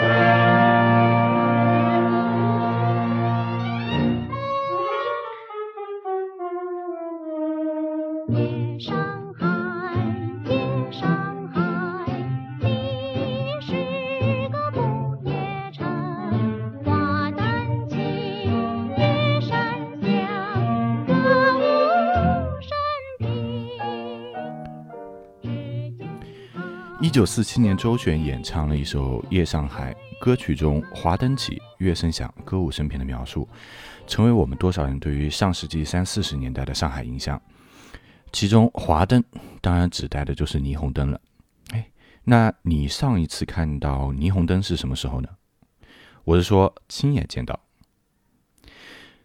一九四七年，周璇演唱了一首《夜上海》，歌曲中“华灯起，乐声响，歌舞升平”的描述，成为我们多少人对于上世纪三四十年代的上海印象。其中“华灯”当然指代的就是霓虹灯了。哎，那你上一次看到霓虹灯是什么时候呢？我是说亲眼见到。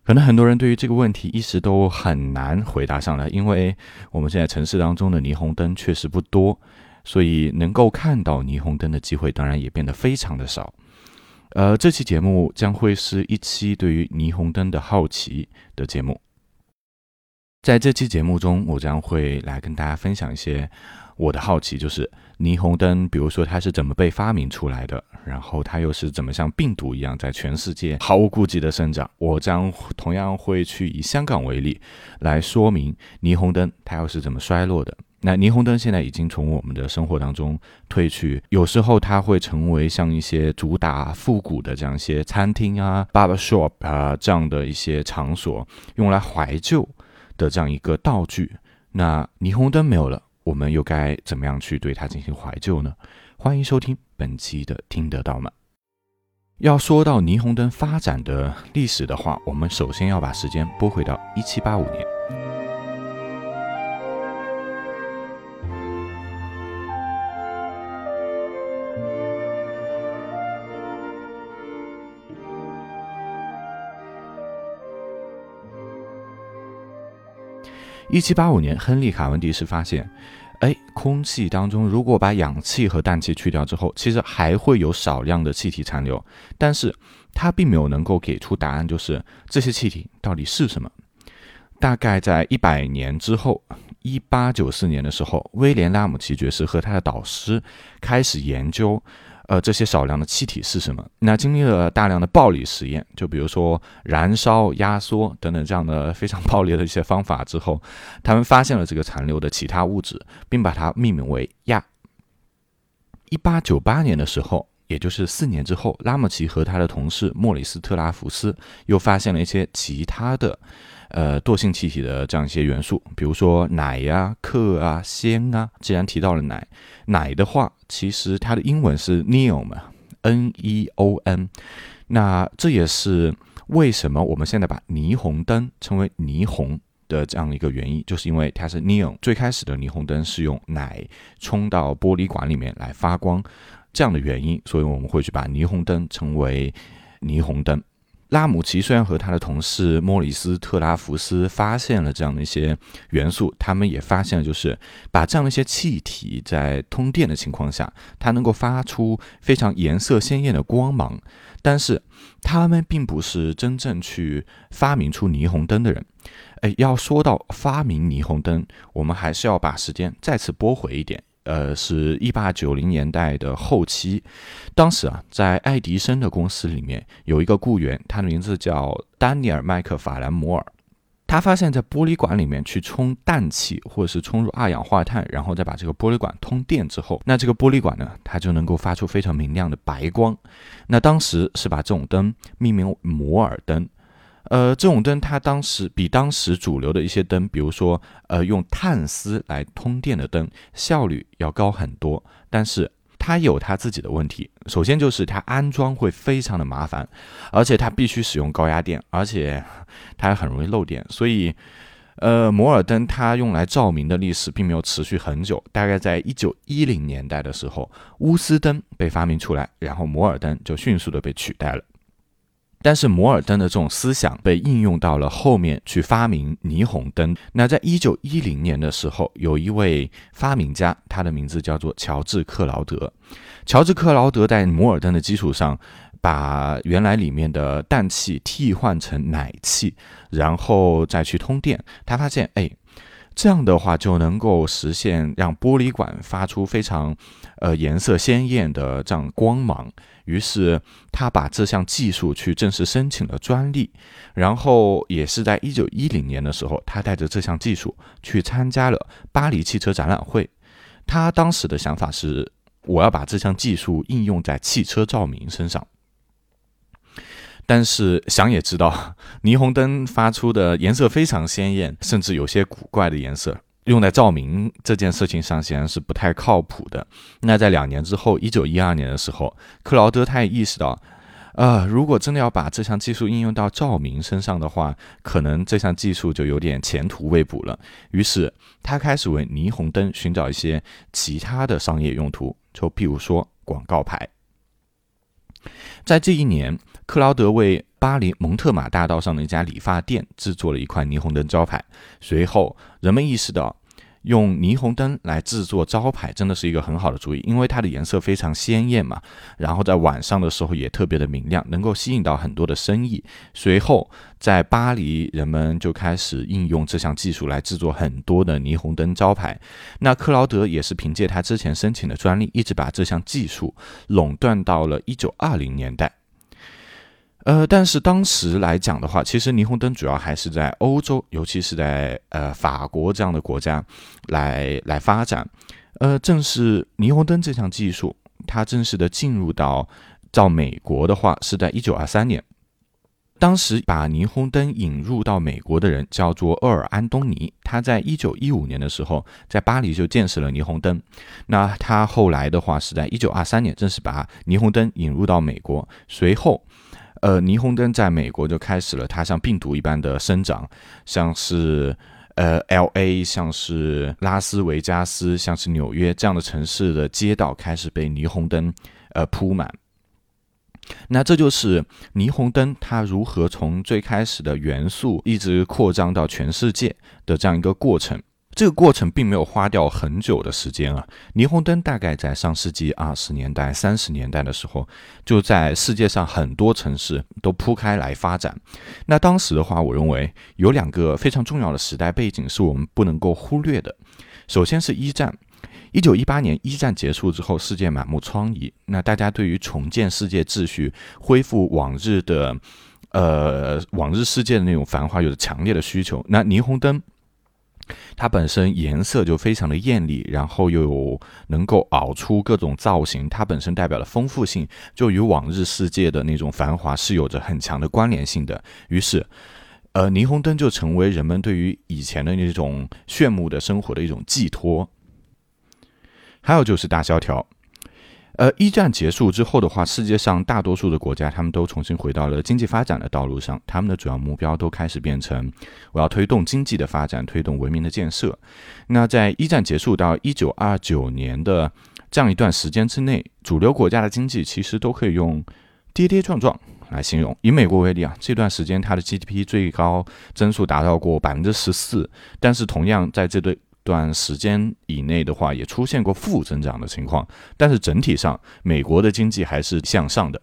可能很多人对于这个问题一时都很难回答上来，因为我们现在城市当中的霓虹灯确实不多。所以能够看到霓虹灯的机会，当然也变得非常的少。呃，这期节目将会是一期对于霓虹灯的好奇的节目。在这期节目中，我将会来跟大家分享一些我的好奇，就是霓虹灯，比如说它是怎么被发明出来的，然后它又是怎么像病毒一样在全世界毫无顾忌的生长。我将同样会去以香港为例，来说明霓虹灯它又是怎么衰落的。那霓虹灯现在已经从我们的生活当中退去，有时候它会成为像一些主打复古的这样一些餐厅啊、barber shop 啊这样的一些场所，用来怀旧的这样一个道具。那霓虹灯没有了，我们又该怎么样去对它进行怀旧呢？欢迎收听本期的听得到吗？要说到霓虹灯发展的历史的话，我们首先要把时间拨回到一七八五年。一七八五年，亨利·卡文迪斯发现，哎，空气当中如果把氧气和氮气去掉之后，其实还会有少量的气体残留，但是他并没有能够给出答案，就是这些气体到底是什么。大概在一百年之后，一八九四年的时候，威廉·拉姆齐爵士和他的导师开始研究。呃，这些少量的气体是什么？那经历了大量的暴力实验，就比如说燃烧、压缩等等这样的非常暴力的一些方法之后，他们发现了这个残留的其他物质，并把它命名为氩。一八九八年的时候，也就是四年之后，拉姆齐和他的同事莫里斯特拉福斯又发现了一些其他的。呃，惰性气体的这样一些元素，比如说氖呀、氪啊、氙啊。既然提到了氖，氖的话，其实它的英文是 neon 嘛，N-E-O-N。那这也是为什么我们现在把霓虹灯称为霓虹的这样一个原因，就是因为它是 neon。最开始的霓虹灯是用氖冲到玻璃管里面来发光，这样的原因，所以我们会去把霓虹灯称为霓虹灯。拉姆齐虽然和他的同事莫里斯特拉福斯发现了这样的一些元素，他们也发现了，就是把这样的一些气体在通电的情况下，它能够发出非常颜色鲜艳的光芒。但是，他们并不是真正去发明出霓虹灯的人。哎，要说到发明霓虹灯，我们还是要把时间再次拨回一点。呃，是一八九零年代的后期，当时啊，在爱迪生的公司里面有一个雇员，他的名字叫丹尼尔·麦克法兰摩尔。他发现，在玻璃管里面去充氮气，或者是充入二氧化碳，然后再把这个玻璃管通电之后，那这个玻璃管呢，它就能够发出非常明亮的白光。那当时是把这种灯命名摩尔灯。呃，这种灯它当时比当时主流的一些灯，比如说呃用碳丝来通电的灯，效率要高很多。但是它有它自己的问题，首先就是它安装会非常的麻烦，而且它必须使用高压电，而且 它很容易漏电。所以，呃，摩尔灯它用来照明的历史并没有持续很久，大概在一九一零年代的时候，钨丝灯被发明出来，然后摩尔灯就迅速的被取代了。但是摩尔灯的这种思想被应用到了后面去发明霓虹灯。那在一九一零年的时候，有一位发明家，他的名字叫做乔治克劳德。乔治克劳德在摩尔灯的基础上，把原来里面的氮气替换成氖气，然后再去通电。他发现，哎，这样的话就能够实现让玻璃管发出非常，呃颜色鲜艳的这样光芒。于是他把这项技术去正式申请了专利，然后也是在一九一零年的时候，他带着这项技术去参加了巴黎汽车展览会。他当时的想法是，我要把这项技术应用在汽车照明身上。但是想也知道，霓虹灯发出的颜色非常鲜艳，甚至有些古怪的颜色。用在照明这件事情上显然是不太靠谱的。那在两年之后，一九一二年的时候，克劳德他也意识到，呃，如果真的要把这项技术应用到照明身上的话，可能这项技术就有点前途未卜了。于是他开始为霓虹灯寻找一些其他的商业用途，就譬如说广告牌。在这一年，克劳德为巴黎蒙特马大道上的一家理发店制作了一块霓虹灯招牌。随后，人们意识到。用霓虹灯来制作招牌真的是一个很好的主意，因为它的颜色非常鲜艳嘛，然后在晚上的时候也特别的明亮，能够吸引到很多的生意。随后，在巴黎，人们就开始应用这项技术来制作很多的霓虹灯招牌。那克劳德也是凭借他之前申请的专利，一直把这项技术垄断到了一九二零年代。呃，但是当时来讲的话，其实霓虹灯主要还是在欧洲，尤其是在呃法国这样的国家来来发展。呃，正是霓虹灯这项技术，它正式的进入到到美国的话，是在一九二三年。当时把霓虹灯引入到美国的人叫做厄尔安东尼，他在一九一五年的时候在巴黎就建设了霓虹灯。那他后来的话是在一九二三年正式把霓虹灯引入到美国，随后。呃，霓虹灯在美国就开始了，它像病毒一般的生长，像是呃，L A，像是拉斯维加斯，像是纽约这样的城市的街道开始被霓虹灯呃铺满。那这就是霓虹灯它如何从最开始的元素一直扩张到全世界的这样一个过程。这个过程并没有花掉很久的时间啊！霓虹灯大概在上世纪二十年代、三十年代的时候，就在世界上很多城市都铺开来发展。那当时的话，我认为有两个非常重要的时代背景是我们不能够忽略的。首先是一战，一九一八年一战结束之后，世界满目疮痍，那大家对于重建世界秩序、恢复往日的呃往日世界的那种繁华有着强烈的需求。那霓虹灯。它本身颜色就非常的艳丽，然后又有能够熬出各种造型，它本身代表的丰富性，就与往日世界的那种繁华是有着很强的关联性的。于是，呃，霓虹灯就成为人们对于以前的那种炫目的生活的一种寄托。还有就是大萧条。呃，一战结束之后的话，世界上大多数的国家，他们都重新回到了经济发展的道路上。他们的主要目标都开始变成，我要推动经济的发展，推动文明的建设。那在一战结束到一九二九年的这样一段时间之内，主流国家的经济其实都可以用跌跌撞撞来形容。以美国为例啊，这段时间它的 GDP 最高增速达到过百分之十四，但是同样在这对。段时间以内的话，也出现过负增长的情况，但是整体上，美国的经济还是向上的。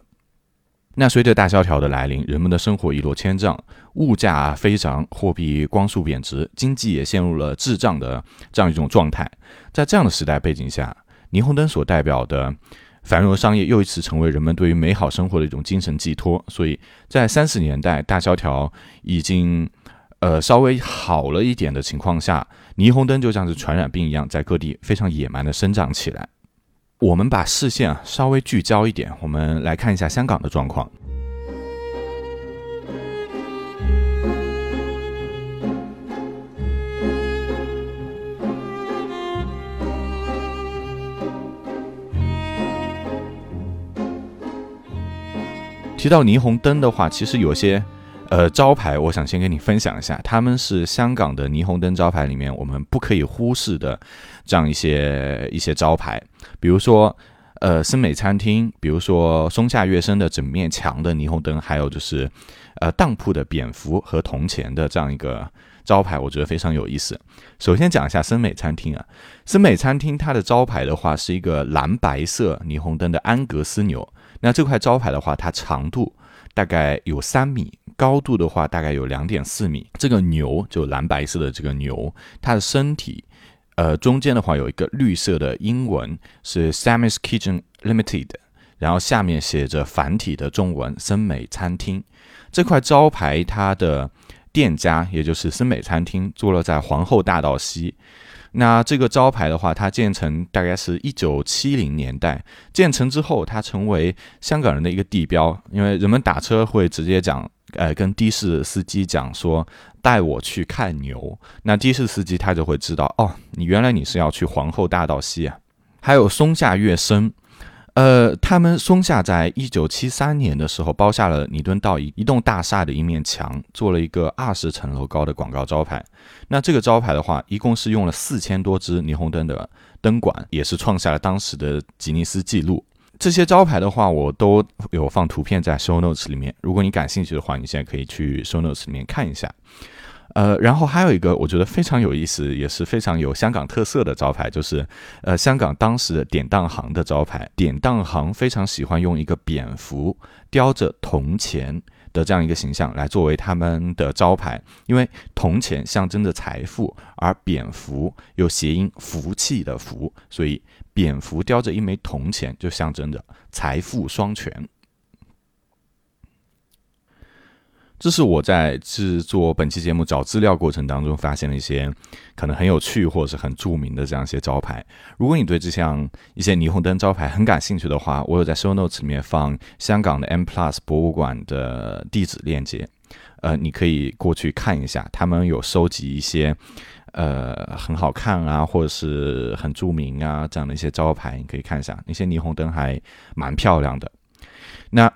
那随着大萧条的来临，人们的生活一落千丈，物价飞涨，货币光速贬值，经济也陷入了滞胀的这样一种状态。在这样的时代背景下，霓虹灯所代表的繁荣商业又一次成为人们对于美好生活的一种精神寄托。所以在三十年代大萧条已经呃稍微好了一点的情况下。霓虹灯就像是传染病一样，在各地非常野蛮的生长起来。我们把视线啊稍微聚焦一点，我们来看一下香港的状况。提到霓虹灯的话，其实有些。呃，招牌，我想先跟你分享一下，他们是香港的霓虹灯招牌里面我们不可以忽视的这样一些一些招牌，比如说，呃，森美餐厅，比如说松下悦生的整面墙的霓虹灯，还有就是，呃，当铺的蝙蝠和铜钱的这样一个招牌，我觉得非常有意思。首先讲一下森美餐厅啊，森美餐厅它的招牌的话是一个蓝白色霓虹灯的安格斯牛，那这块招牌的话，它长度。大概有三米，高度的话大概有两点四米。这个牛就蓝白色的这个牛，它的身体，呃，中间的话有一个绿色的英文是 Sammy's Kitchen Limited，然后下面写着繁体的中文森美餐厅。这块招牌它的店家也就是森美餐厅，坐落在皇后大道西。那这个招牌的话，它建成大概是一九七零年代建成之后，它成为香港人的一个地标，因为人们打车会直接讲，呃，跟的士司机讲说带我去看牛，那的士司机他就会知道，哦，你原来你是要去皇后大道西啊，还有松下悦生。呃，他们松下在一九七三年的时候包下了尼敦道一一栋大厦的一面墙，做了一个二十层楼高的广告招牌。那这个招牌的话，一共是用了四千多支霓虹灯的灯管，也是创下了当时的吉尼斯纪录。这些招牌的话，我都有放图片在 show notes 里面。如果你感兴趣的话，你现在可以去 show notes 里面看一下。呃，然后还有一个我觉得非常有意思，也是非常有香港特色的招牌，就是呃香港当时的典当行的招牌。典当行非常喜欢用一个蝙蝠叼着铜钱的这样一个形象来作为他们的招牌，因为铜钱象征着财富，而蝙蝠有谐音福气的福，所以蝙蝠叼着一枚铜钱就象征着财富双全。这是我在制作本期节目找资料过程当中发现的一些可能很有趣或者是很著名的这样一些招牌。如果你对这项一些霓虹灯招牌很感兴趣的话，我有在 show notes 里面放香港的 M Plus 博物馆的地址链接，呃，你可以过去看一下，他们有收集一些呃很好看啊或者是很著名啊这样的一些招牌，你可以看一下，那些霓虹灯还蛮漂亮的。那。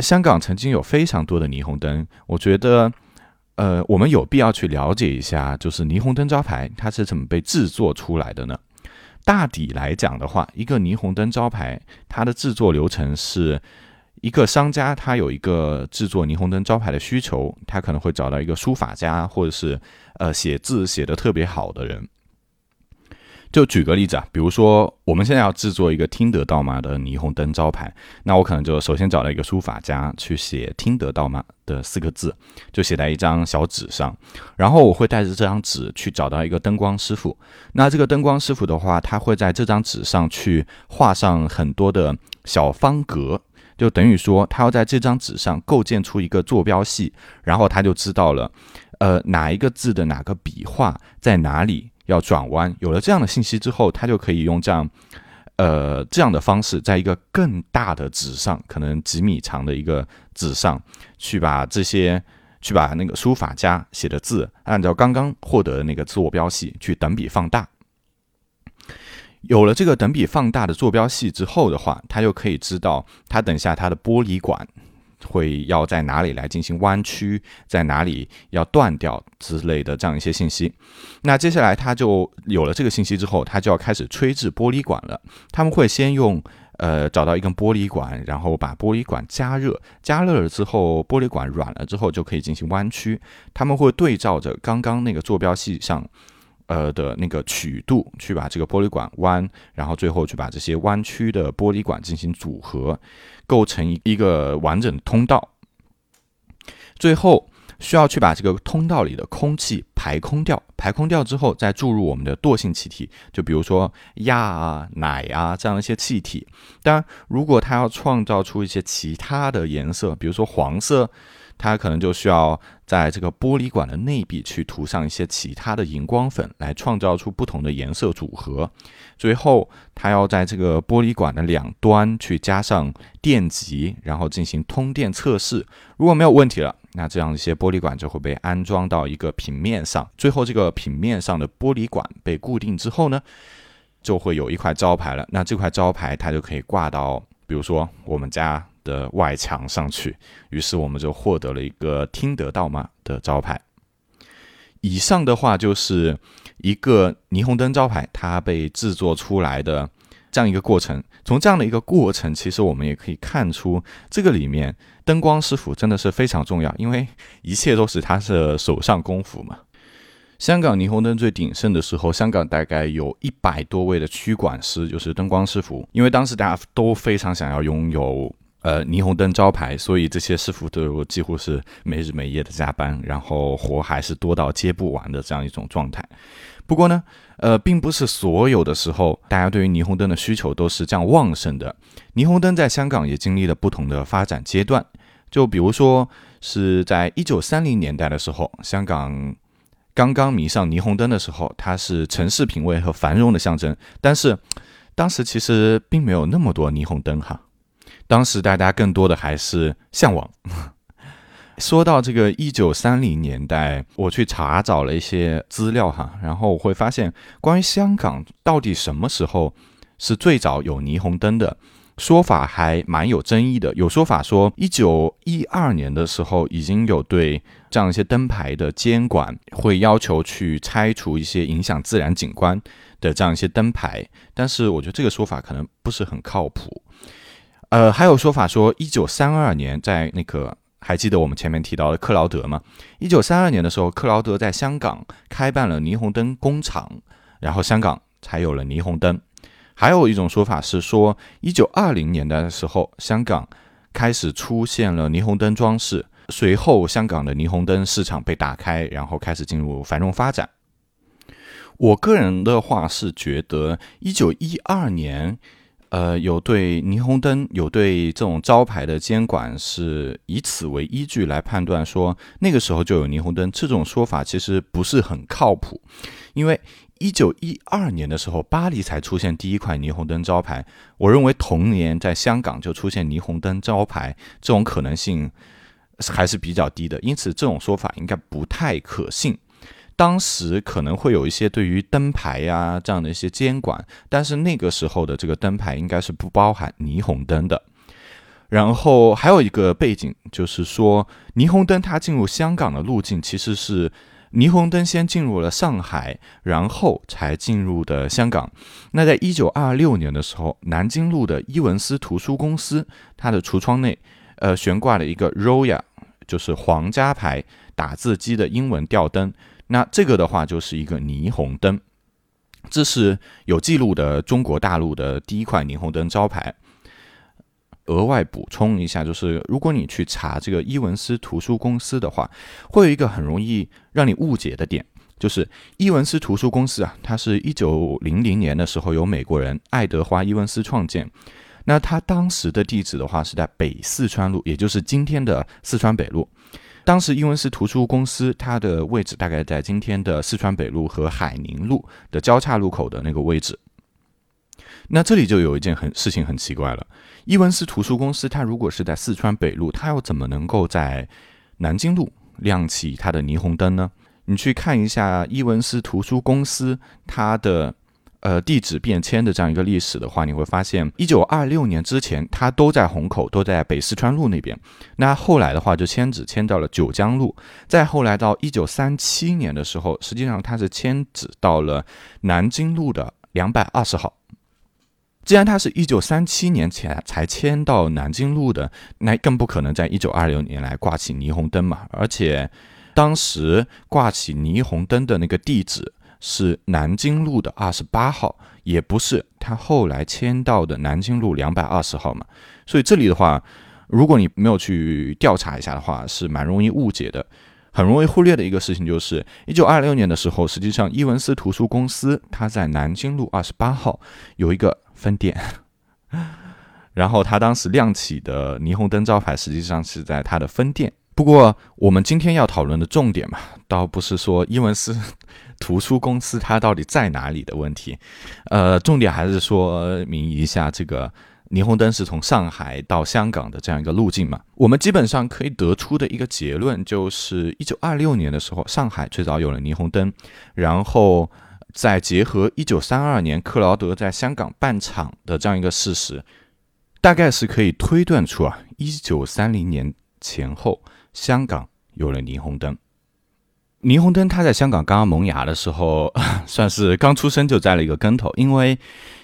香港曾经有非常多的霓虹灯，我觉得，呃，我们有必要去了解一下，就是霓虹灯招牌它是怎么被制作出来的呢？大抵来讲的话，一个霓虹灯招牌它的制作流程是一个商家他有一个制作霓虹灯招牌的需求，他可能会找到一个书法家或者是呃写字写的特别好的人。就举个例子啊，比如说我们现在要制作一个“听得到吗”的霓虹灯招牌，那我可能就首先找了一个书法家去写“听得到吗”的四个字，就写在一张小纸上，然后我会带着这张纸去找到一个灯光师傅。那这个灯光师傅的话，他会在这张纸上去画上很多的小方格，就等于说他要在这张纸上构建出一个坐标系，然后他就知道了，呃，哪一个字的哪个笔画在哪里。要转弯，有了这样的信息之后，他就可以用这样，呃，这样的方式，在一个更大的纸上，可能几米长的一个纸上，去把这些，去把那个书法家写的字，按照刚刚获得的那个坐标系去等比放大。有了这个等比放大的坐标系之后的话，他就可以知道，他等下他的玻璃管。会要在哪里来进行弯曲，在哪里要断掉之类的这样一些信息。那接下来他就有了这个信息之后，他就要开始吹制玻璃管了。他们会先用呃找到一根玻璃管，然后把玻璃管加热，加热了之后，玻璃管软了之后就可以进行弯曲。他们会对照着刚刚那个坐标系上。呃的那个曲度去把这个玻璃管弯，然后最后去把这些弯曲的玻璃管进行组合，构成一个完整的通道。最后需要去把这个通道里的空气排空掉，排空掉之后再注入我们的惰性气体，就比如说压啊、奶啊这样一些气体。当然，如果它要创造出一些其他的颜色，比如说黄色。它可能就需要在这个玻璃管的内壁去涂上一些其他的荧光粉，来创造出不同的颜色组合。最后，它要在这个玻璃管的两端去加上电极，然后进行通电测试。如果没有问题了，那这样一些玻璃管就会被安装到一个平面上。最后，这个平面上的玻璃管被固定之后呢，就会有一块招牌了。那这块招牌它就可以挂到，比如说我们家。的外墙上去，于是我们就获得了一个听得到吗的招牌。以上的话就是一个霓虹灯招牌它被制作出来的这样一个过程。从这样的一个过程，其实我们也可以看出，这个里面灯光师傅真的是非常重要，因为一切都是他的手上功夫嘛。香港霓虹灯最鼎盛的时候，香港大概有一百多位的区管师，就是灯光师傅，因为当时大家都非常想要拥有。呃霓虹灯招牌，所以这些师傅都几乎是没日没夜的加班，然后活还是多到接不完的这样一种状态。不过呢，呃，并不是所有的时候大家对于霓虹灯的需求都是这样旺盛的。霓虹灯在香港也经历了不同的发展阶段，就比如说是在一九三零年代的时候，香港。刚刚迷上霓虹灯的时候，它是城市品味和繁荣的象征。但是，当时其实并没有那么多霓虹灯哈。当时大家更多的还是向往。说到这个一九三零年代，我去查找了一些资料哈，然后我会发现，关于香港到底什么时候是最早有霓虹灯的？说法还蛮有争议的，有说法说，一九一二年的时候已经有对这样一些灯牌的监管，会要求去拆除一些影响自然景观的这样一些灯牌，但是我觉得这个说法可能不是很靠谱。呃，还有说法说，一九三二年在那个还记得我们前面提到的克劳德吗？一九三二年的时候，克劳德在香港开办了霓虹灯工厂，然后香港才有了霓虹灯。还有一种说法是说，一九二零年的时候，香港开始出现了霓虹灯装饰，随后香港的霓虹灯市场被打开，然后开始进入繁荣发展。我个人的话是觉得，一九一二年，呃，有对霓虹灯有对这种招牌的监管，是以此为依据来判断说那个时候就有霓虹灯，这种说法其实不是很靠谱，因为。一九一二年的时候，巴黎才出现第一块霓虹灯招牌。我认为同年在香港就出现霓虹灯招牌，这种可能性还是比较低的，因此这种说法应该不太可信。当时可能会有一些对于灯牌呀这样的一些监管，但是那个时候的这个灯牌应该是不包含霓虹灯的。然后还有一个背景就是说，霓虹灯它进入香港的路径其实是。霓虹灯先进入了上海，然后才进入的香港。那在一九二六年的时候，南京路的伊文斯图书公司，它的橱窗内，呃，悬挂了一个 Royal，就是皇家牌打字机的英文吊灯。那这个的话就是一个霓虹灯，这是有记录的中国大陆的第一块霓虹灯招牌。额外补充一下，就是如果你去查这个伊文斯图书公司的话，会有一个很容易让你误解的点，就是伊文斯图书公司啊，它是一九零零年的时候由美国人爱德华伊文斯创建，那他当时的地址的话是在北四川路，也就是今天的四川北路。当时伊文斯图书公司它的位置大概在今天的四川北路和海宁路的交叉路口的那个位置。那这里就有一件很事情很奇怪了。伊文斯图书公司，它如果是在四川北路，它又怎么能够在南京路亮起它的霓虹灯呢？你去看一下伊文斯图书公司它的呃地址变迁的这样一个历史的话，你会发现，一九二六年之前，它都在虹口，都在北四川路那边。那后来的话，就迁址迁到了九江路。再后来到一九三七年的时候，实际上它是迁址到了南京路的两百二十号。既然它是一九三七年前才迁到南京路的，那更不可能在一九二六年来挂起霓虹灯嘛。而且，当时挂起霓虹灯的那个地址是南京路的二十八号，也不是他后来迁到的南京路两百二十号嘛。所以这里的话，如果你没有去调查一下的话，是蛮容易误解的。很容易忽略的一个事情就是，一九二六年的时候，实际上伊文斯图书公司它在南京路二十八号有一个。分店，然后他当时亮起的霓虹灯招牌，实际上是在他的分店。不过，我们今天要讨论的重点嘛，倒不是说伊文斯图书公司它到底在哪里的问题，呃，重点还是说明一下这个霓虹灯是从上海到香港的这样一个路径嘛。我们基本上可以得出的一个结论就是，一九二六年的时候，上海最早有了霓虹灯，然后。再结合一九三二年克劳德在香港办厂的这样一个事实，大概是可以推断出啊，一九三零年前后香港有了霓虹灯。霓虹灯它在香港刚刚萌芽的时候，算是刚出生就栽了一个跟头，因为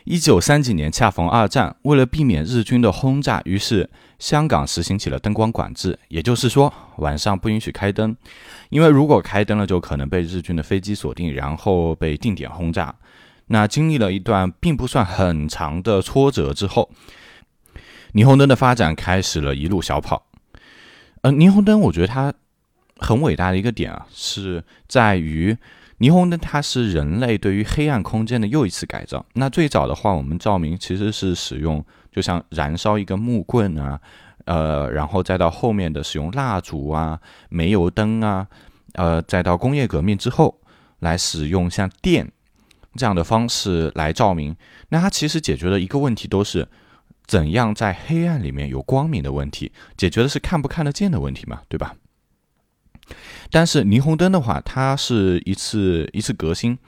一九三几年恰逢二战，为了避免日军的轰炸，于是。香港实行起了灯光管制，也就是说晚上不允许开灯，因为如果开灯了，就可能被日军的飞机锁定，然后被定点轰炸。那经历了一段并不算很长的挫折之后，霓虹灯的发展开始了一路小跑。呃，霓虹灯，我觉得它很伟大的一个点啊，是在于霓虹灯它是人类对于黑暗空间的又一次改造。那最早的话，我们照明其实是使用，就像燃烧一根木棍啊，呃，然后再到后面的使用蜡烛啊、煤油灯啊，呃，再到工业革命之后来使用像电这样的方式来照明。那它其实解决的一个问题都是。怎样在黑暗里面有光明的问题，解决的是看不看得见的问题嘛，对吧？但是霓虹灯的话，它是一次一次革新，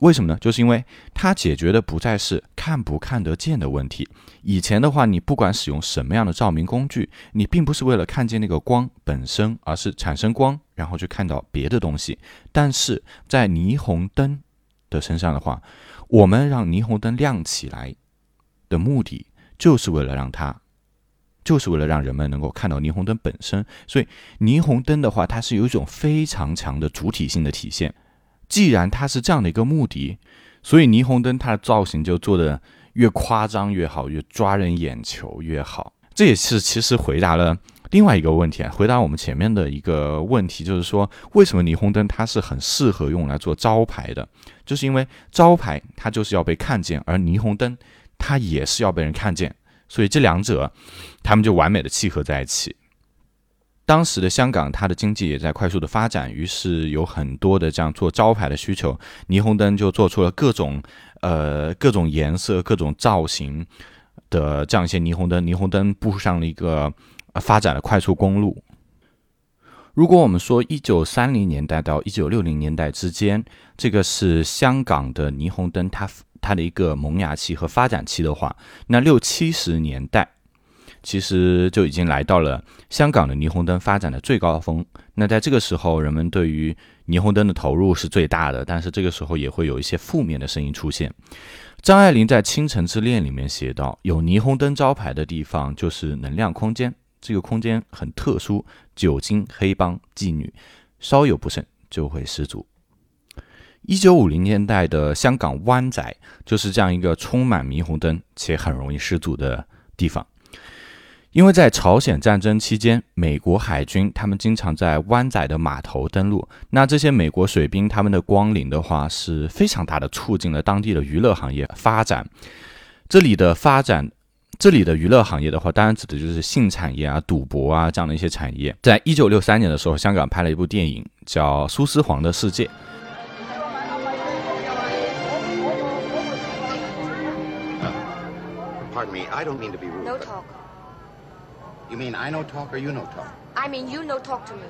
为什么呢？就是因为它解决的不再是看不看得见的问题。以前的话，你不管使用什么样的照明工具，你并不是为了看见那个光本身，而是产生光，然后去看到别的东西。但是在霓虹灯的身上的话，我们让霓虹灯亮起来的目的。就是为了让它，就是为了让人们能够看到霓虹灯本身。所以，霓虹灯的话，它是有一种非常强的主体性的体现。既然它是这样的一个目的，所以霓虹灯它的造型就做的越夸张越好，越抓人眼球越好。这也是其实回答了另外一个问题啊，回答我们前面的一个问题，就是说为什么霓虹灯它是很适合用来做招牌的？就是因为招牌它就是要被看见，而霓虹灯。它也是要被人看见，所以这两者，他们就完美的契合在一起。当时的香港，它的经济也在快速的发展，于是有很多的这样做招牌的需求，霓虹灯就做出了各种呃各种颜色、各种造型的这样一些霓虹灯，霓虹灯步上了一个发展的快速公路。如果我们说一九三零年代到一九六零年代之间，这个是香港的霓虹灯，它。它的一个萌芽期和发展期的话，那六七十年代其实就已经来到了香港的霓虹灯发展的最高峰。那在这个时候，人们对于霓虹灯的投入是最大的，但是这个时候也会有一些负面的声音出现。张爱玲在《倾城之恋》里面写道：“有霓虹灯招牌的地方就是能量空间，这个空间很特殊，酒精、黑帮、妓女，稍有不慎就会失足。”一九五零年代的香港湾仔就是这样一个充满霓虹灯且很容易失足的地方，因为在朝鲜战争期间，美国海军他们经常在湾仔的码头登陆，那这些美国水兵他们的光临的话，是非常大的促进了当地的娱乐行业发展。这里的发展，这里的娱乐行业的话，当然指的就是性产业啊、赌博啊这样的一些产业。在一九六三年的时候，香港拍了一部电影叫《苏丝黄的世界》。I don't mean to be rude. No talk. You mean I no talk or you no talk? I mean you no talk to me.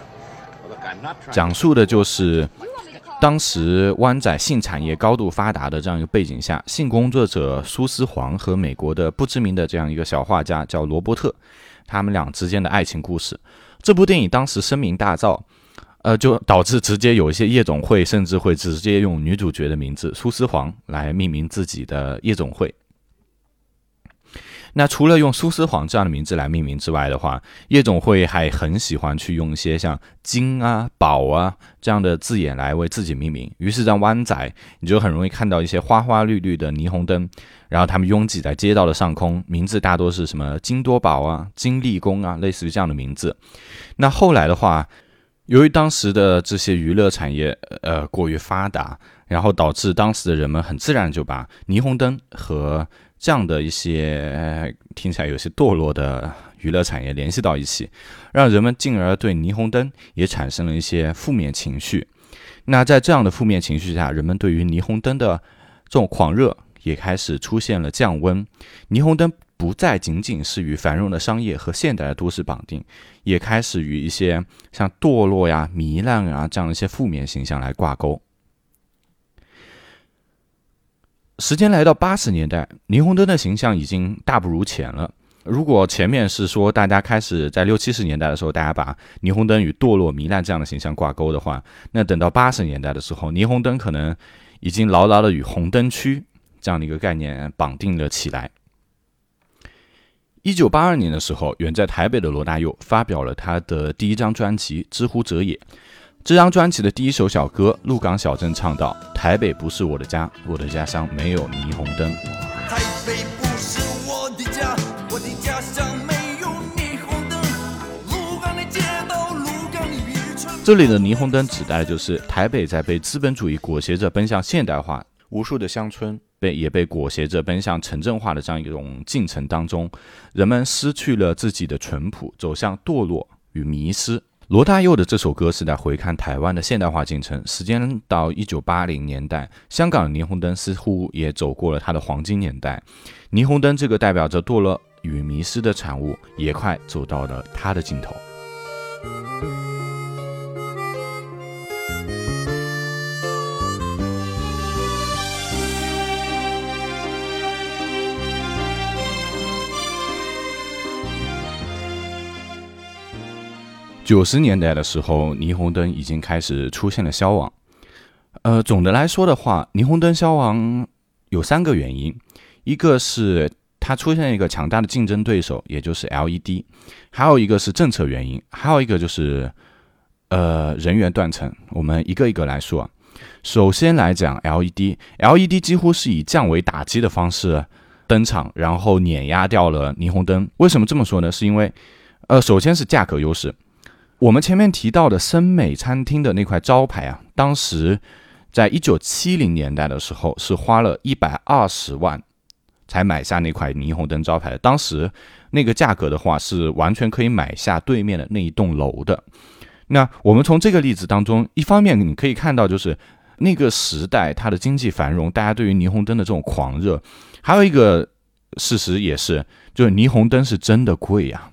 Look, I'm not trying. 讲述的就是当时湾仔性产业高度发达的这样一个背景下，性工作者苏思黄和美国的不知名的这样一个小画家叫罗伯特，他们俩之间的爱情故事。这部电影当时声名大噪，呃，就导致直接有一些夜总会甚至会直接用女主角的名字苏思黄来命名自己的夜总会。那除了用苏丝黄这样的名字来命名之外的话，夜总会还很喜欢去用一些像金啊、宝啊这样的字眼来为自己命名。于是，在湾仔，你就很容易看到一些花花绿绿的霓虹灯，然后他们拥挤在街道的上空，名字大多是什么金多宝啊、金立功啊，类似于这样的名字。那后来的话，由于当时的这些娱乐产业呃过于发达，然后导致当时的人们很自然就把霓虹灯和这样的一些听起来有些堕落的娱乐产业联系到一起，让人们进而对霓虹灯也产生了一些负面情绪。那在这样的负面情绪下，人们对于霓虹灯的这种狂热也开始出现了降温。霓虹灯不再仅仅是与繁荣的商业和现代的都市绑定，也开始与一些像堕落呀、糜烂啊这样的一些负面形象来挂钩。时间来到八十年代，霓虹灯的形象已经大不如前了。如果前面是说大家开始在六七十年代的时候，大家把霓虹灯与堕落、糜烂这样的形象挂钩的话，那等到八十年代的时候，霓虹灯可能已经牢牢的与红灯区这样的一个概念绑定了起来。一九八二年的时候，远在台北的罗大佑发表了他的第一张专辑《知乎者也》。这张专辑的第一首小歌鹿港小镇唱到台北不是我的家我的家乡没有霓虹灯。台北不是我的家我的家乡没有霓虹灯鹿还没见到鹿港的渔村这里的霓虹灯指代的就是台北在被资本主义裹挟着奔向现代化无数的乡村被也被裹挟着奔向城镇化的这样一种进程当中人们失去了自己的淳朴走向堕落与迷失。罗大佑的这首歌是在回看台湾的现代化进程，时间到一九八零年代，香港的霓虹灯似乎也走过了它的黄金年代。霓虹灯这个代表着堕落与迷失的产物，也快走到了它的尽头。九十年代的时候，霓虹灯已经开始出现了消亡。呃，总的来说的话，霓虹灯消亡有三个原因：一个是它出现一个强大的竞争对手，也就是 LED；还有一个是政策原因；还有一个就是呃人员断层。我们一个一个来说。首先来讲 LED，LED 几乎是以降维打击的方式登场，然后碾压掉了霓虹灯。为什么这么说呢？是因为呃，首先是价格优势。我们前面提到的森美餐厅的那块招牌啊，当时在一九七零年代的时候是花了一百二十万才买下那块霓虹灯招牌的。当时那个价格的话，是完全可以买下对面的那一栋楼的。那我们从这个例子当中，一方面你可以看到，就是那个时代它的经济繁荣，大家对于霓虹灯的这种狂热；还有一个事实也是，就是霓虹灯是真的贵呀。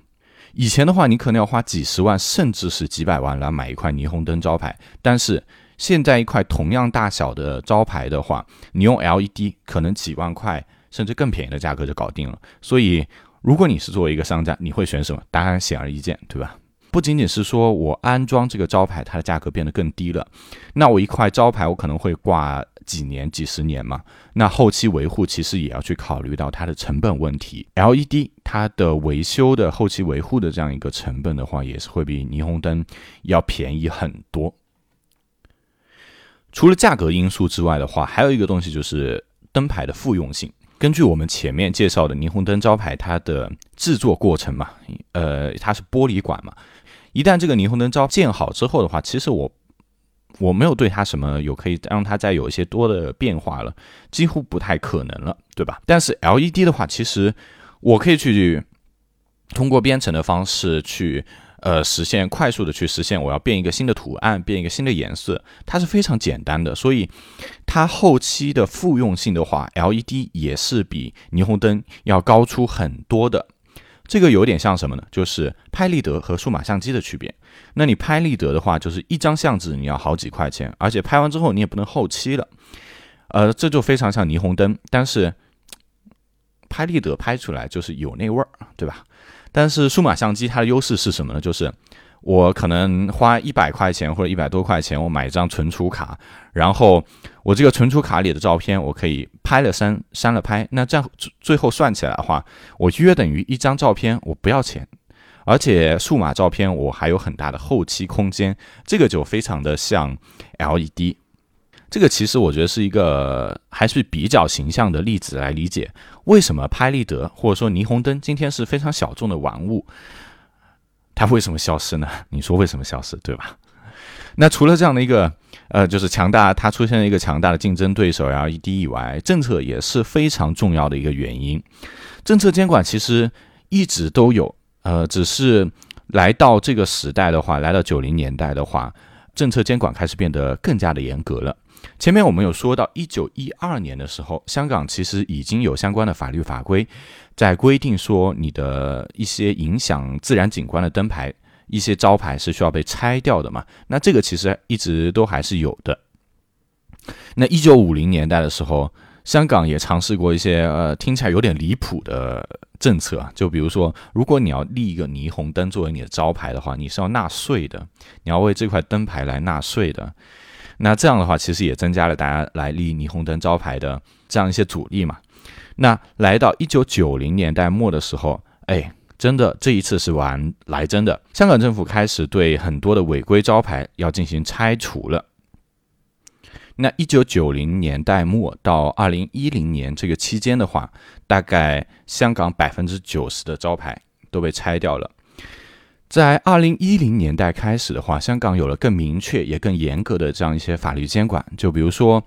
以前的话，你可能要花几十万，甚至是几百万来买一块霓虹灯招牌。但是现在一块同样大小的招牌的话，你用 LED 可能几万块，甚至更便宜的价格就搞定了。所以，如果你是作为一个商家，你会选什么？答案显而易见，对吧？不仅仅是说我安装这个招牌，它的价格变得更低了，那我一块招牌我可能会挂几年、几十年嘛。那后期维护其实也要去考虑到它的成本问题。LED 它的维修的后期维护的这样一个成本的话，也是会比霓虹灯要便宜很多。除了价格因素之外的话，还有一个东西就是灯牌的复用性。根据我们前面介绍的霓虹灯招牌，它的制作过程嘛，呃，它是玻璃管嘛。一旦这个霓虹灯招建好之后的话，其实我我没有对它什么有可以让它再有一些多的变化了，几乎不太可能了，对吧？但是 LED 的话，其实我可以去通过编程的方式去呃实现快速的去实现我要变一个新的图案，变一个新的颜色，它是非常简单的，所以它后期的复用性的话，LED 也是比霓虹灯要高出很多的。这个有点像什么呢？就是拍立得和数码相机的区别。那你拍立得的话，就是一张相纸你要好几块钱，而且拍完之后你也不能后期了。呃，这就非常像霓虹灯，但是拍立得拍出来就是有那味儿，对吧？但是数码相机它的优势是什么呢？就是我可能花一百块钱或者一百多块钱，我买一张存储卡，然后我这个存储卡里的照片，我可以拍了删，删了拍。那这样最后算起来的话，我约等于一张照片，我不要钱，而且数码照片我还有很大的后期空间，这个就非常的像 LED。这个其实我觉得是一个还是比较形象的例子来理解为什么拍立得或者说霓虹灯今天是非常小众的玩物。它为什么消失呢？你说为什么消失，对吧？那除了这样的一个呃，就是强大，它出现了一个强大的竞争对手 LED 以外，政策也是非常重要的一个原因。政策监管其实一直都有，呃，只是来到这个时代的话，来到九零年代的话，政策监管开始变得更加的严格了。前面我们有说到，一九一二年的时候，香港其实已经有相关的法律法规，在规定说，你的一些影响自然景观的灯牌、一些招牌是需要被拆掉的嘛？那这个其实一直都还是有的。那一九五零年代的时候，香港也尝试过一些呃听起来有点离谱的政策，就比如说，如果你要立一个霓虹灯作为你的招牌的话，你是要纳税的，你要为这块灯牌来纳税的。那这样的话，其实也增加了大家来立霓虹灯招牌的这样一些阻力嘛。那来到一九九零年代末的时候，哎，真的这一次是玩来真的，香港政府开始对很多的违规招牌要进行拆除了。那一九九零年代末到二零一零年这个期间的话，大概香港百分之九十的招牌都被拆掉了。在二零一零年代开始的话，香港有了更明确也更严格的这样一些法律监管，就比如说，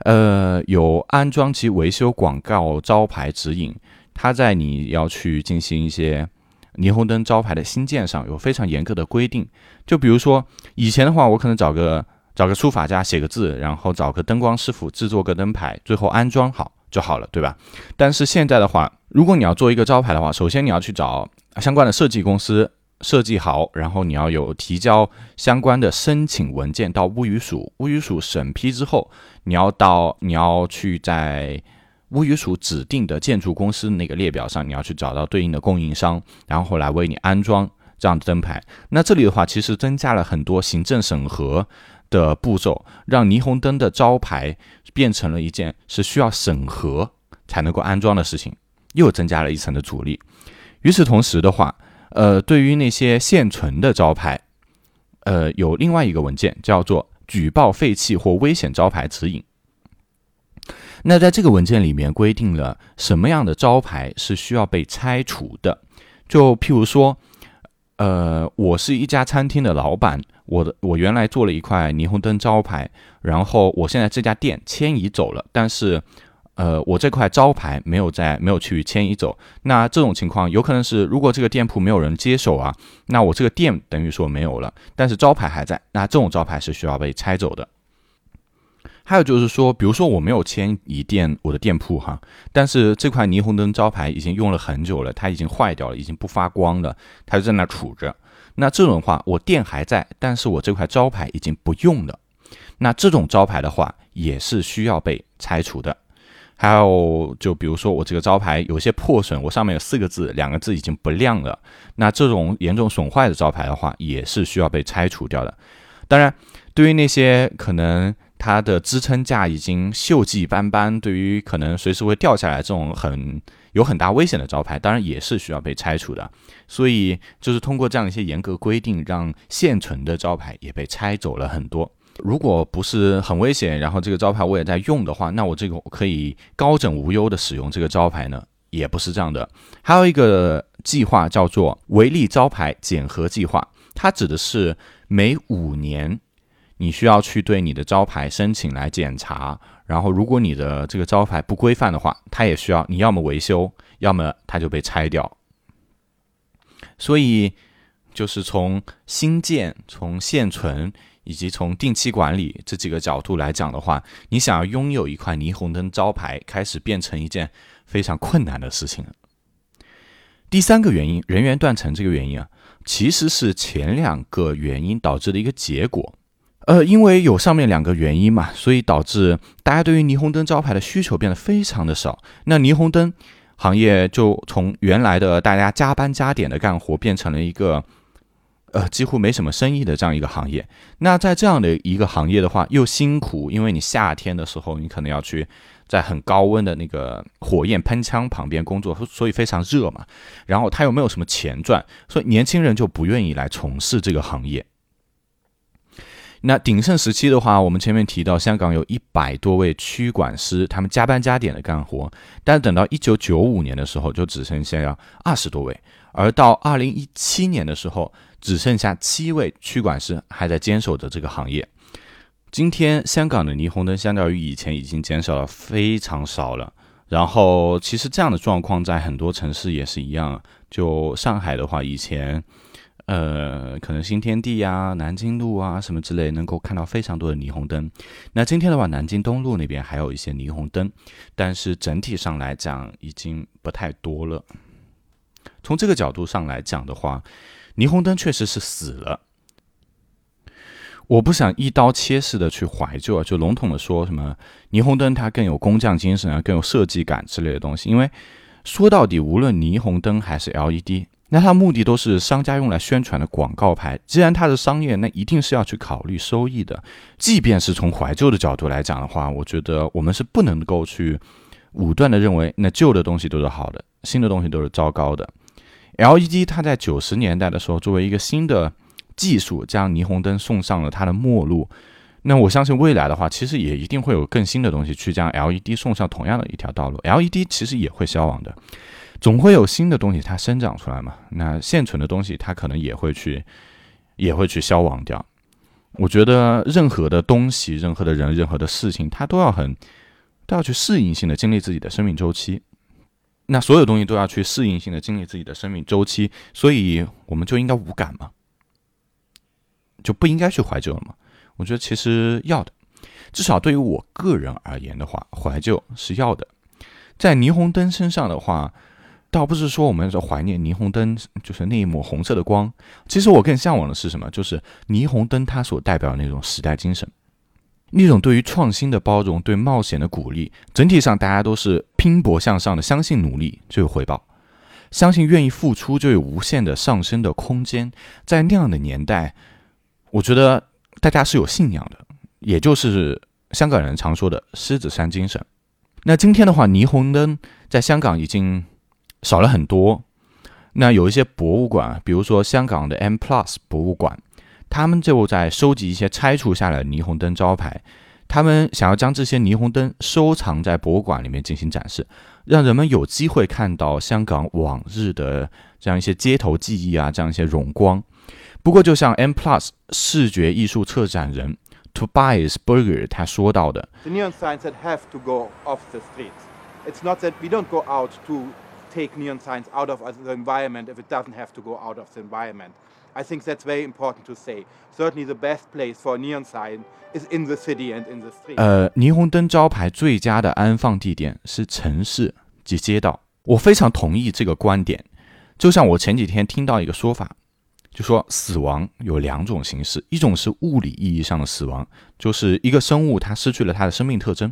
呃，有安装及维修广告招牌指引，它在你要去进行一些霓虹灯招牌的新建上有非常严格的规定。就比如说以前的话，我可能找个找个书法家写个字，然后找个灯光师傅制作个灯牌，最后安装好就好了，对吧？但是现在的话，如果你要做一个招牌的话，首先你要去找相关的设计公司。设计好，然后你要有提交相关的申请文件到物语署，物语署审批之后，你要到你要去在物语署指定的建筑公司那个列表上，你要去找到对应的供应商，然后来为你安装这样的灯牌。那这里的话，其实增加了很多行政审核的步骤，让霓虹灯的招牌变成了一件是需要审核才能够安装的事情，又增加了一层的阻力。与此同时的话，呃，对于那些现存的招牌，呃，有另外一个文件叫做《举报废弃或危险招牌指引》。那在这个文件里面规定了什么样的招牌是需要被拆除的。就譬如说，呃，我是一家餐厅的老板，我的我原来做了一块霓虹灯招牌，然后我现在这家店迁移走了，但是。呃，我这块招牌没有在，没有去迁移走。那这种情况有可能是，如果这个店铺没有人接手啊，那我这个店等于说没有了，但是招牌还在。那这种招牌是需要被拆走的。还有就是说，比如说我没有迁移店，我的店铺哈，但是这块霓虹灯招牌已经用了很久了，它已经坏掉了，已经不发光了，它就在那杵着。那这种话，我店还在，但是我这块招牌已经不用了。那这种招牌的话，也是需要被拆除的。还有，就比如说我这个招牌有些破损，我上面有四个字，两个字已经不亮了。那这种严重损坏的招牌的话，也是需要被拆除掉的。当然，对于那些可能它的支撑架已经锈迹斑斑，对于可能随时会掉下来这种很有很大危险的招牌，当然也是需要被拆除的。所以，就是通过这样一些严格规定，让现存的招牌也被拆走了很多。如果不是很危险，然后这个招牌我也在用的话，那我这个可以高枕无忧的使用这个招牌呢？也不是这样的。还有一个计划叫做“维利招牌检核计划”，它指的是每五年你需要去对你的招牌申请来检查，然后如果你的这个招牌不规范的话，它也需要你要么维修，要么它就被拆掉。所以就是从新建，从现存。以及从定期管理这几个角度来讲的话，你想要拥有一块霓虹灯招牌，开始变成一件非常困难的事情了。第三个原因，人员断层这个原因啊，其实是前两个原因导致的一个结果。呃，因为有上面两个原因嘛，所以导致大家对于霓虹灯招牌的需求变得非常的少。那霓虹灯行业就从原来的大家加班加点的干活，变成了一个。呃，几乎没什么生意的这样一个行业。那在这样的一个行业的话，又辛苦，因为你夏天的时候，你可能要去在很高温的那个火焰喷枪旁边工作，所以非常热嘛。然后他又没有什么钱赚，所以年轻人就不愿意来从事这个行业。那鼎盛时期的话，我们前面提到香港有一百多位区管师，他们加班加点的干活。但等到一九九五年的时候，就只剩下要二十多位，而到二零一七年的时候。只剩下七位区管师还在坚守着这个行业。今天香港的霓虹灯相较于以前已经减少了非常少了。然后其实这样的状况在很多城市也是一样。就上海的话，以前呃可能新天地呀、南京路啊什么之类能够看到非常多的霓虹灯。那今天的话，南京东路那边还有一些霓虹灯，但是整体上来讲已经不太多了。从这个角度上来讲的话。霓虹灯确实是死了，我不想一刀切式的去怀旧啊，就笼统的说什么霓虹灯它更有工匠精神啊，更有设计感之类的东西。因为说到底，无论霓虹灯还是 LED，那它目的都是商家用来宣传的广告牌。既然它是商业，那一定是要去考虑收益的。即便是从怀旧的角度来讲的话，我觉得我们是不能够去武断的认为那旧的东西都是好的，新的东西都是糟糕的。LED 它在九十年代的时候，作为一个新的技术，将霓虹灯送上了它的末路。那我相信未来的话，其实也一定会有更新的东西去将 LED 送上同样的一条道路。LED 其实也会消亡的。总会有新的东西它生长出来嘛。那现存的东西它可能也会去，也会去消亡掉。我觉得任何的东西、任何的人、任何的事情，它都要很都要去适应性的经历自己的生命周期。那所有东西都要去适应性的经历自己的生命周期，所以我们就应该无感嘛？就不应该去怀旧了嘛？我觉得其实要的，至少对于我个人而言的话，怀旧是要的。在霓虹灯身上的话，倒不是说我们是怀念霓虹灯，就是那一抹红色的光。其实我更向往的是什么？就是霓虹灯它所代表的那种时代精神，那种对于创新的包容，对冒险的鼓励。整体上大家都是拼搏向上的，相信努力就有回报，相信愿意付出就有无限的上升的空间。在那样的年代。我觉得大家是有信仰的，也就是香港人常说的狮子山精神。那今天的话，霓虹灯在香港已经少了很多。那有一些博物馆，比如说香港的 M Plus 博物馆，他们就在收集一些拆除下来的霓虹灯招牌，他们想要将这些霓虹灯收藏在博物馆里面进行展示，让人们有机会看到香港往日的这样一些街头记忆啊，这样一些荣光。不过，就像 M Plus 视觉艺术策展人 Tobias Berger 他说到的，The neon signs that have to go off the street. It's not that we don't go out to take neon signs out of the environment if it doesn't have to go out of the environment. I think that's very important to say. Certainly, the best place for neon sign is in the city and in the street. 呃，霓虹灯招牌最佳的安放地点是城市及街道。我非常同意这个观点。就像我前几天听到一个说法。就说死亡有两种形式，一种是物理意义上的死亡，就是一个生物它失去了它的生命特征；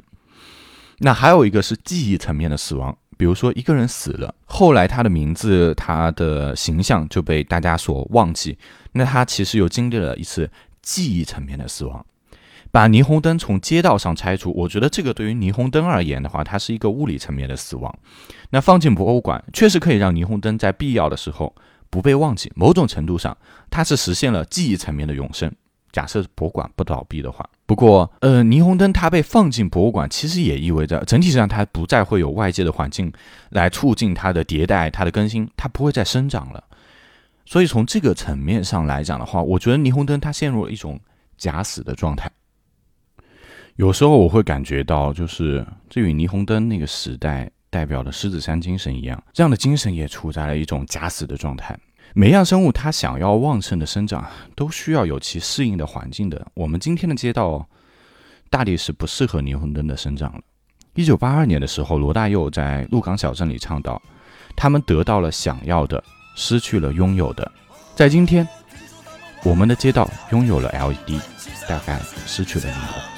那还有一个是记忆层面的死亡，比如说一个人死了，后来他的名字、他的形象就被大家所忘记，那他其实又经历了一次记忆层面的死亡。把霓虹灯从街道上拆除，我觉得这个对于霓虹灯而言的话，它是一个物理层面的死亡。那放进博物馆，确实可以让霓虹灯在必要的时候。不被忘记，某种程度上，它是实现了记忆层面的永生。假设博物馆不倒闭的话，不过，呃，霓虹灯它被放进博物馆，其实也意味着整体上它不再会有外界的环境来促进它的迭代、它的更新，它不会再生长了。所以从这个层面上来讲的话，我觉得霓虹灯它陷入了一种假死的状态。有时候我会感觉到，就是这与霓虹灯那个时代。代表的狮子山精神一样，这样的精神也处在了一种假死的状态。每样生物它想要旺盛的生长，都需要有其适应的环境的。我们今天的街道大抵是不适合霓虹灯的生长了。一九八二年的时候，罗大佑在鹿港小镇里唱道：“他们得到了想要的，失去了拥有的。”在今天，我们的街道拥有了 LED，大概失去了霓虹。